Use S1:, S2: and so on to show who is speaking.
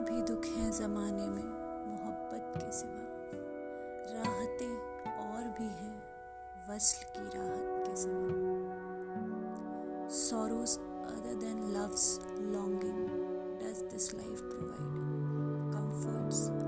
S1: भी दुख हैं ज़माने में, मोहब्बत के सिवा। राहतें और भी हैं, वसल की राहत के सिवा। Sorrows other than love's longing does this life provide comforts